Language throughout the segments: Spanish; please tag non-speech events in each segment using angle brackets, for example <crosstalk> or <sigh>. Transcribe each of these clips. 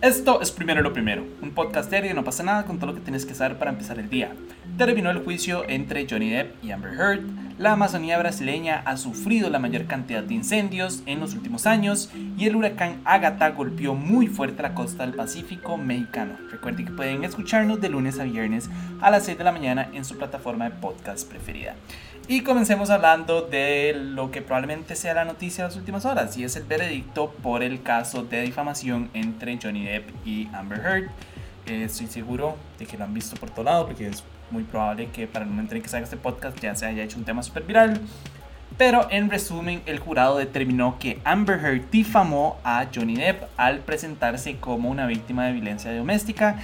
Esto es Primero lo Primero, un podcast serio no pasa nada con todo lo que tienes que saber para empezar el día. Terminó el juicio entre Johnny Depp y Amber Heard. La Amazonía brasileña ha sufrido la mayor cantidad de incendios en los últimos años y el huracán Agatha golpeó muy fuerte la costa del Pacífico mexicano. Recuerden que pueden escucharnos de lunes a viernes a las 6 de la mañana en su plataforma de podcast preferida. Y comencemos hablando de lo que probablemente sea la noticia de las últimas horas, y es el veredicto por el caso de difamación entre Johnny Depp y Amber Heard. Eh, estoy seguro de que lo han visto por todo lado, porque es muy probable que para el momento en que salga este podcast ya se haya hecho un tema súper viral. Pero en resumen, el jurado determinó que Amber Heard difamó a Johnny Depp al presentarse como una víctima de violencia doméstica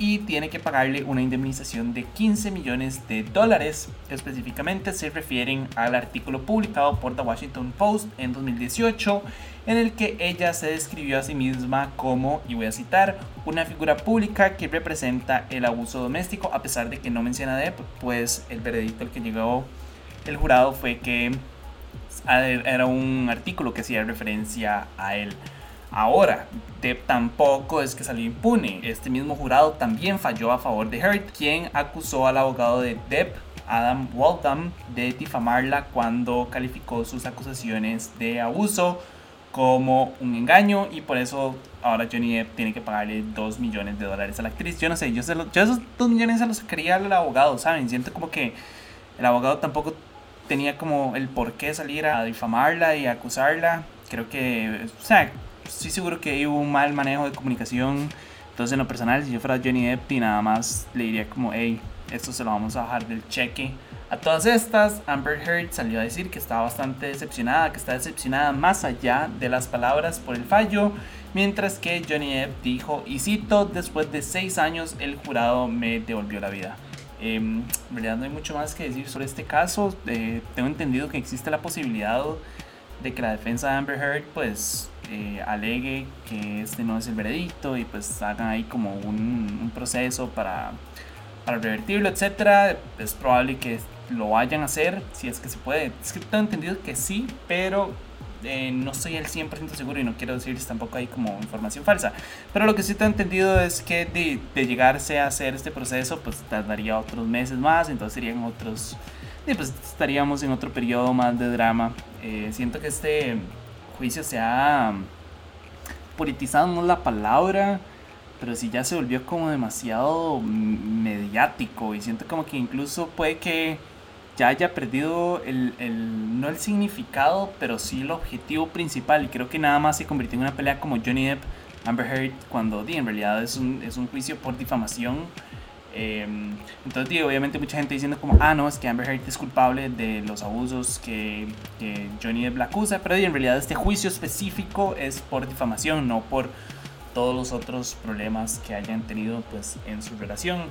y tiene que pagarle una indemnización de 15 millones de dólares. Específicamente se refieren al artículo publicado por The Washington Post en 2018 en el que ella se describió a sí misma como, y voy a citar, una figura pública que representa el abuso doméstico a pesar de que no menciona de pues el veredicto al que llegó el jurado fue que era un artículo que hacía referencia a él. Ahora, Depp tampoco es que salió impune. Este mismo jurado también falló a favor de Heard, quien acusó al abogado de Depp, Adam Waltham, de difamarla cuando calificó sus acusaciones de abuso como un engaño y por eso ahora Johnny Depp tiene que pagarle 2 millones de dólares a la actriz. Yo no sé, yo, yo esos 2 millones se los sacaría al abogado, ¿saben? Siento como que el abogado tampoco tenía como el por qué salir a difamarla y acusarla. Creo que, o sea, estoy seguro que hubo un mal manejo de comunicación. Entonces, en lo personal, si yo fuera Johnny Depp y nada más le diría como, hey, esto se lo vamos a bajar del cheque. A todas estas, Amber Heard salió a decir que estaba bastante decepcionada, que está decepcionada más allá de las palabras por el fallo, mientras que Johnny Depp dijo, y cito, después de seis años el jurado me devolvió la vida. Em, en realidad no hay mucho más que decir sobre este caso. Eh, tengo entendido que existe la posibilidad de que la defensa de Amber Heard pues eh, alegue que este no es el veredicto y pues hagan ahí como un, proceso para, para revertirlo, etcétera. Es probable que lo vayan a hacer, si es que se puede. Es que tengo entendido que sí, pero eh, no estoy al 100% seguro y no quiero decirles tampoco hay como información falsa. Pero lo que sí tengo entendido es que de, de, llegarse a hacer este proceso, pues tardaría otros meses más, entonces serían otros... Y pues estaríamos en otro periodo más de drama. Eh, siento que este juicio se ha politizado, no la palabra, pero si ya se volvió como demasiado mediático y siento como que incluso puede que ya haya perdido el, el, no el significado, pero sí el objetivo principal. Y creo que nada más se convirtió en una pelea como Johnny Depp, Amber Heard, cuando en realidad es un, es un juicio por difamación Em, entonces, obviamente mucha gente diciendo como, ah, no, es que Amber Heard es culpable de los abusos que, que Johnny Depp la acusa, pero en realidad este juicio específico es por difamación, no por todos los otros problemas que hayan tenido pues en su relación.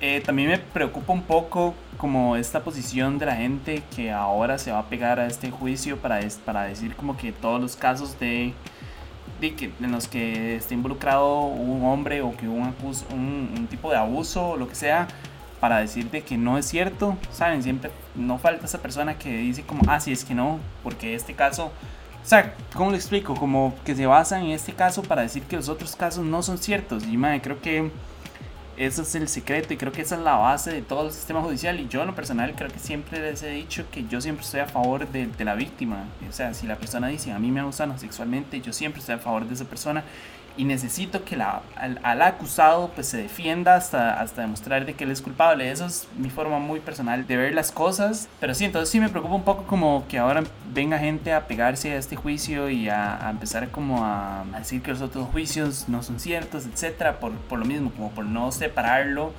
Eh, también me preocupa un poco como esta posición de la gente que ahora se va a pegar a este juicio para, para decir como que todos los casos de en los que esté involucrado un hombre o que un, tipo de abuso o lo que sea para decirte que no es cierto, ¿saben? Siempre no falta esa persona que dice como, ah, sí, es que no, porque este caso, o sea, ¿cómo lo explico? Como que se basa en este caso para decir que los otros casos no son ciertos. Y, madre, creo que ese es el secreto y creo que esa es la base de todo el sistema judicial y yo en lo personal creo que siempre les he dicho que yo siempre estoy a favor de, la víctima. O sea, si la persona dice a mí me abusan sexualmente, yo siempre estoy a favor de esa persona y necesito que la, al, acusado pues se defienda hasta, hasta demostrar de que él es culpable. Eso es mi forma muy personal de ver las cosas. Pero sí, entonces sí me preocupa un poco como que ahora venga gente a pegarse a este juicio y a, a empezar como a, decir que los otros juicios no son ciertos, etcétera, por, por lo mismo, como por no separarlo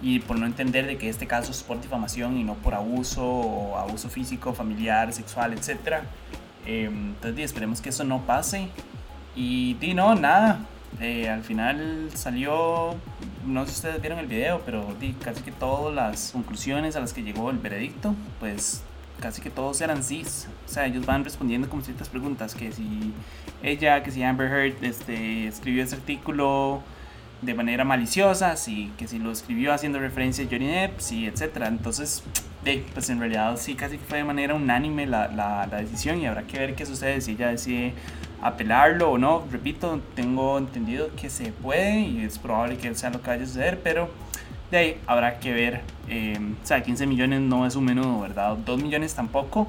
y por no entender de que este caso es por difamación y no por abuso o abuso físico, familiar, sexual, etcétera. Eh, entonces esperemos que eso no pase y di no, nada. Eh, al final salió, no sé si ustedes vieron el video, pero di casi que todas las conclusiones a las que llegó el veredicto, pues casi que todos eran sí. O sea, ellos van respondiendo como ciertas preguntas, que si ella, que si Amber Heard este, escribió ese artículo de manera maliciosa, sí, que si lo escribió haciendo referencia a Johnny Depp, sí, etc. Entonces, pues en realidad sí, casi que fue de manera unánime la, la, la decisión y habrá que ver qué sucede si ella decide apelarlo o no. Repito, tengo entendido que se puede y es probable que sea lo que vaya a suceder, pero de ahí habrá que ver. Eh, o sea, 15 millones no es un menudo, ¿verdad? 2 millones tampoco,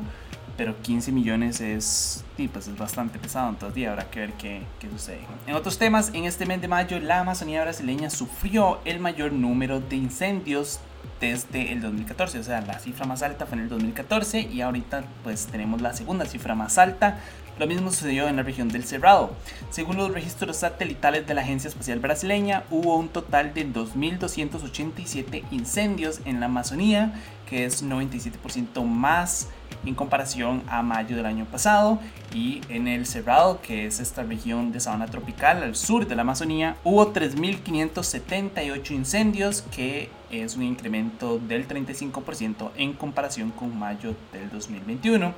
pero 15 millones es, sí, pues es bastante pesado, entonces habrá que ver qué, qué, sucede. En otros temas, en este mes de mayo, la Amazonía brasileña sufrió el mayor número de incendios desde el 2014, o sea, la cifra más alta fue en el 2014 y ahorita pues tenemos la segunda cifra más alta. Lo mismo sucedió en la región del Cerrado. Según los registros satelitales de la Agencia Espacial Brasileña, hubo un total de 2.287 incendios en la Amazonía, que es 97% más en comparación a mayo del año pasado. Y en el Cerrado, que es esta región de sabana tropical al sur de la Amazonía, hubo 3.578 incendios, que es un incremento del 35% en comparación con mayo del 2021.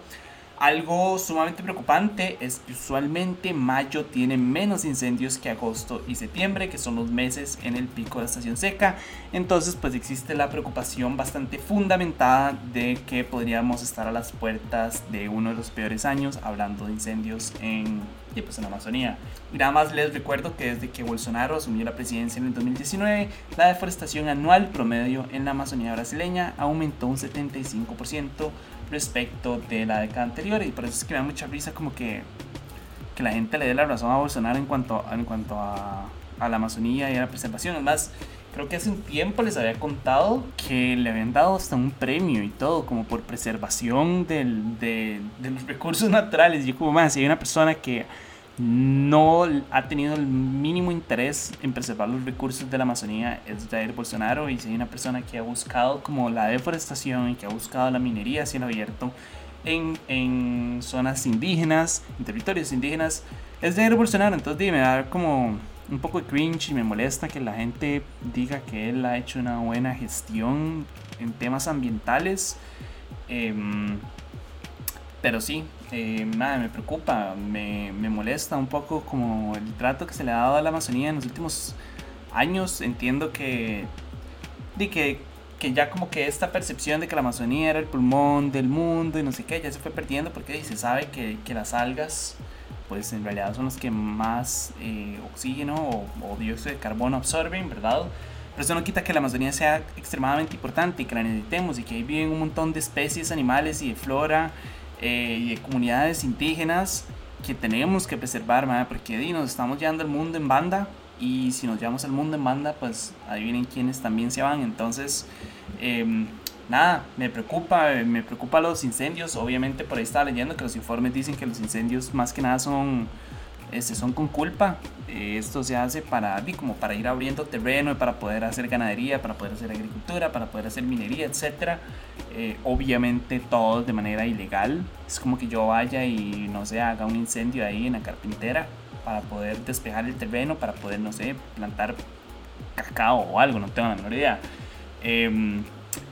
Algo sumamente preocupante es que usualmente mayo tiene menos incendios que agosto y septiembre, que son los meses en el pico de la estación seca. Entonces pues existe la preocupación bastante fundamentada de que podríamos estar a las puertas de uno de los peores años hablando de incendios en, pues, en la Amazonía. Y nada más les recuerdo que desde que Bolsonaro asumió la presidencia en el 2019, la deforestación anual promedio en la Amazonía brasileña aumentó un 75% respecto de la década anterior y por eso es que me da mucha risa como que, que la gente le dé la razón a Bolsonaro en cuanto, en cuanto a, la Amazonía y a la preservación. Además, creo que hace un tiempo les había contado que le habían dado hasta un premio y todo, como por preservación del, de, los recursos <laughs> naturales. Yo como más, si hay una persona que no ha tenido el mínimo interés en preservar los recursos de la Amazonía es Jair Bolsonaro y si hay una persona que ha buscado como la deforestación y que ha buscado la minería a cielo abierto en, en zonas indígenas, en territorios indígenas, es Jair Bolsonaro. Entonces me da como un poco de cringe y me molesta que la gente diga que él ha hecho una buena gestión en temas ambientales. Eh, pero sí, eh, me preocupa, me, me, molesta un poco como el trato que se le ha dado a la Amazonía en los últimos años. Entiendo que, de que, que ya como que esta percepción de que la Amazonía era el pulmón del mundo y no sé qué, ya se fue perdiendo porque se sabe que, que las algas pues en realidad son las que más eh, oxígeno o, o dióxido de carbono absorben, ¿verdad? Pero eso no quita que la Amazonía sea extremadamente importante y que la necesitemos y que ahí viven un montón de especies animales y de flora eh, y de comunidades indígenas que tenemos que preservar, porque di, nos estamos llevando al mundo en banda y si nos llevamos al mundo en banda, pues adivinen quiénes también se van. Entonces, eh, nada, me preocupa, me preocupa los incendios. Obviamente por ahí estaba leyendo que los informes dicen que los incendios más que nada son este, son con culpa. Eh, esto se hace para, como para ir abriendo terreno, para poder hacer ganadería, para poder hacer agricultura, para poder hacer minería, etc. Eh, obviamente todo de manera ilegal. Es como que yo vaya y, no sé, haga un incendio ahí en la carpintera para poder despejar el terreno, para poder, no sé, plantar cacao o algo, no tengo la menor idea. Eh,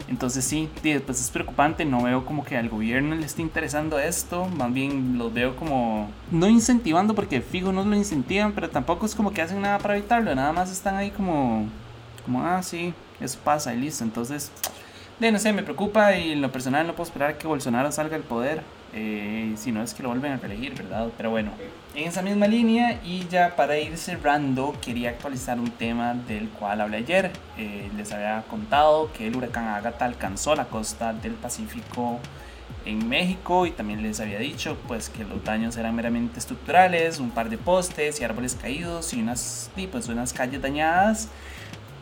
entonces sí, pues es preocupante, no veo como que al gobierno le esté interesando esto, más bien los veo como no incentivando porque fijo no lo incentivan, pero tampoco es como que hacen nada para evitarlo, nada más están ahí como, como ah sí, eso pasa y listo, entonces, no sé, me preocupa y en lo personal no puedo esperar que Bolsonaro salga del poder, eh, si no es que lo vuelven a reelegir, ¿verdad? Pero bueno, en esa misma línea y ya para ir cerrando, quería actualizar un tema del cual hablé ayer. Eh, les había contado que el huracán Agatha alcanzó la costa del Pacífico en México y también les había dicho pues que los daños eran meramente estructurales, un par de postes y árboles caídos y unas, pues, unas calles dañadas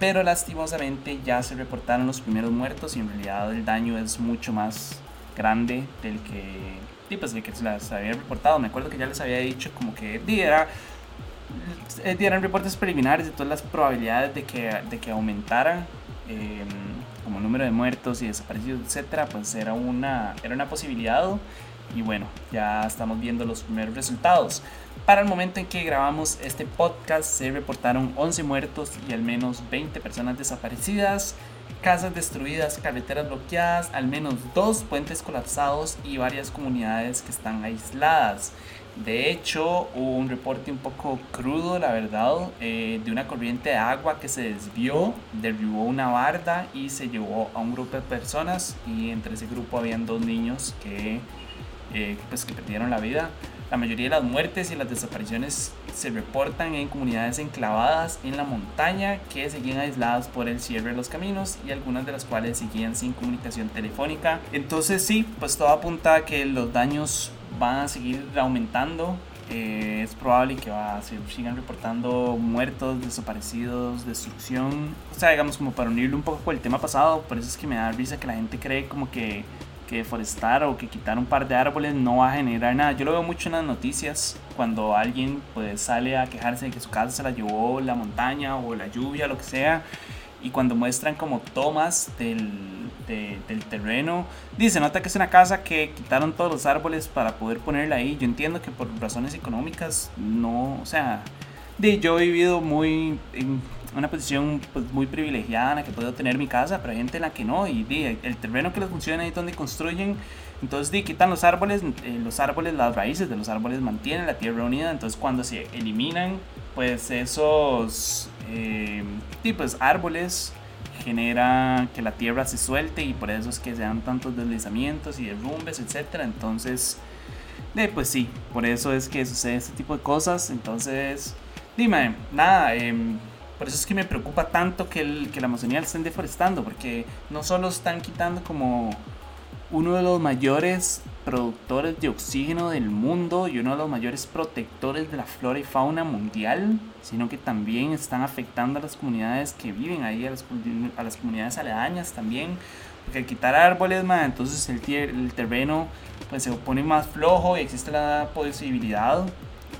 pero lastimosamente ya se reportaron los primeros muertos y en realidad el daño es mucho más grande del que, sí, pues, que se las había reportado. Me acuerdo que ya les había dicho como que era, eh, eran reportes preliminares de todas las probabilidades de que, de que aumentaran eh, como número de muertos y desaparecidos, etcétera, pues era una, era una posibilidad. Y bueno, ya estamos viendo los primeros resultados. Para el momento en que grabamos este podcast se reportaron 11 muertos y al menos 20 personas desaparecidas casas destruidas, carreteras bloqueadas, al menos dos puentes colapsados y varias comunidades que están aisladas. De hecho, hubo un reporte un poco crudo, la verdad, eh, de una corriente de agua que se desvió, derribó una barda y se llevó a un grupo de personas y entre ese grupo habían dos niños que, eh, pues, que perdieron la vida. La mayoría de las muertes y las desapariciones se reportan en comunidades enclavadas en la montaña que seguían aisladas por el cierre de los caminos y algunas de las cuales seguían sin comunicación telefónica. Entonces sí, pues todo apunta a que los daños van a seguir aumentando. Eh, es probable que va a sigan reportando muertos, desaparecidos, destrucción. O sea, digamos como para unirlo un poco con el tema pasado, por eso es que me da risa que la gente cree como que que deforestar o que quitar un par de árboles no va a generar nada. Yo lo veo mucho en las noticias cuando alguien pues sale a quejarse de que su casa se la llevó la montaña o la lluvia, lo que sea, y cuando muestran como tomas del, del terreno, dice, nota que es una casa que quitaron todos los árboles para poder ponerla ahí. Yo entiendo que por razones económicas no, o sea, de, yo he vivido muy una posición pues, muy privilegiada en la que puedo tener mi casa, pero hay gente en la que no. Y di, el terreno que les funciona ahí donde construyen, entonces di, quitan los árboles, eh, los árboles, las raíces de los árboles mantienen la tierra unida. Entonces cuando se eliminan, pues esos eh, pues, árboles genera que la tierra se suelte y por eso es que se dan tantos deslizamientos y derrumbes, etcétera. Entonces, pues sí, por eso es que sucede este tipo de cosas. Entonces, dime, nada, eh, por eso es que me preocupa tanto que, el, que la Amazonía la estén deforestando, porque no solo están quitando como uno de los mayores productores de oxígeno del mundo y uno de los mayores protectores de la flora y fauna mundial, sino que también están afectando a las comunidades que viven ahí, a las, a las comunidades aledañas también, porque al quitar árboles, man, entonces el, el terreno pues se pone más flojo y existe la posibilidad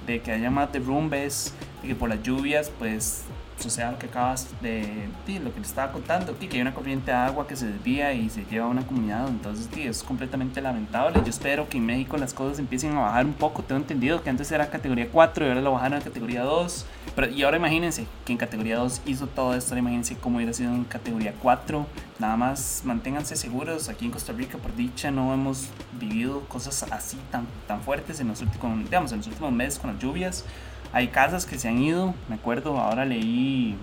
de que haya más derrumbes, y que por las lluvias pues sea, lo que acabas de, lo que le estaba contando, que hay una corriente de agua que se desvía y se lleva a una comunidad, entonces es completamente lamentable. Yo espero que en México las cosas empiecen a bajar un poco, tengo entendido que antes era categoría 4 y ahora lo bajaron a categoría 2, pero, y ahora imagínense que en categoría 2 hizo todo esto, imagínense cómo hubiera sido en categoría 4, nada más manténganse seguros, aquí en Costa Rica por dicha no hemos vivido cosas así tan, tan fuertes en los últimos, digamos, en los últimos meses con las lluvias. Hay casas que se han ido, me acuerdo, ahora leí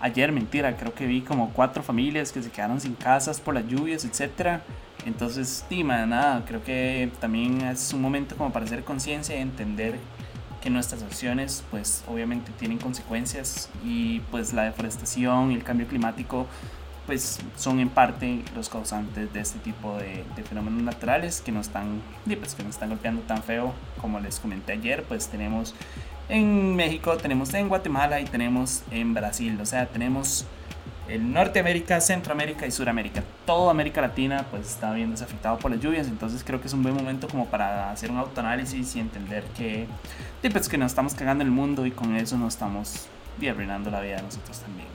ayer, mentira, creo que vi como cuatro familias que se quedaron sin casas por las lluvias, etc. Entonces, estima, nada, creo que también es un momento como para hacer conciencia y entender que nuestras acciones pues obviamente tienen consecuencias y pues la deforestación y el cambio climático pues son en parte los causantes de este tipo de, fenómenos naturales que nos están pues, que nos están golpeando tan feo como les comenté ayer pues tenemos en México tenemos en Guatemala y tenemos en Brasil o sea tenemos el Norteamérica, Centroamérica y Suramérica. Toda América Latina pues está viéndose afectado por las lluvias, entonces creo que es un buen momento como para hacer un autoanálisis y entender que, pues, que nos estamos cagando el mundo y con eso nos estamos arruinando la vida de nosotros también.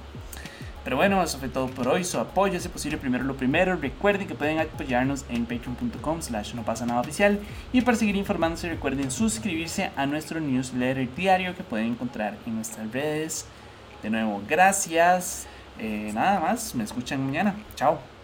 Pero bueno, eso fue todo por hoy. Su apoyo, si posible, primero lo primero. Recuerden que pueden apoyarnos en patreon.com slash no pasa nada oficial. Y para seguir informándose, recuerden suscribirse a nuestro newsletter diario que pueden encontrar en nuestras redes. De nuevo, gracias. Eh, nada más, me escuchan mañana. Chao.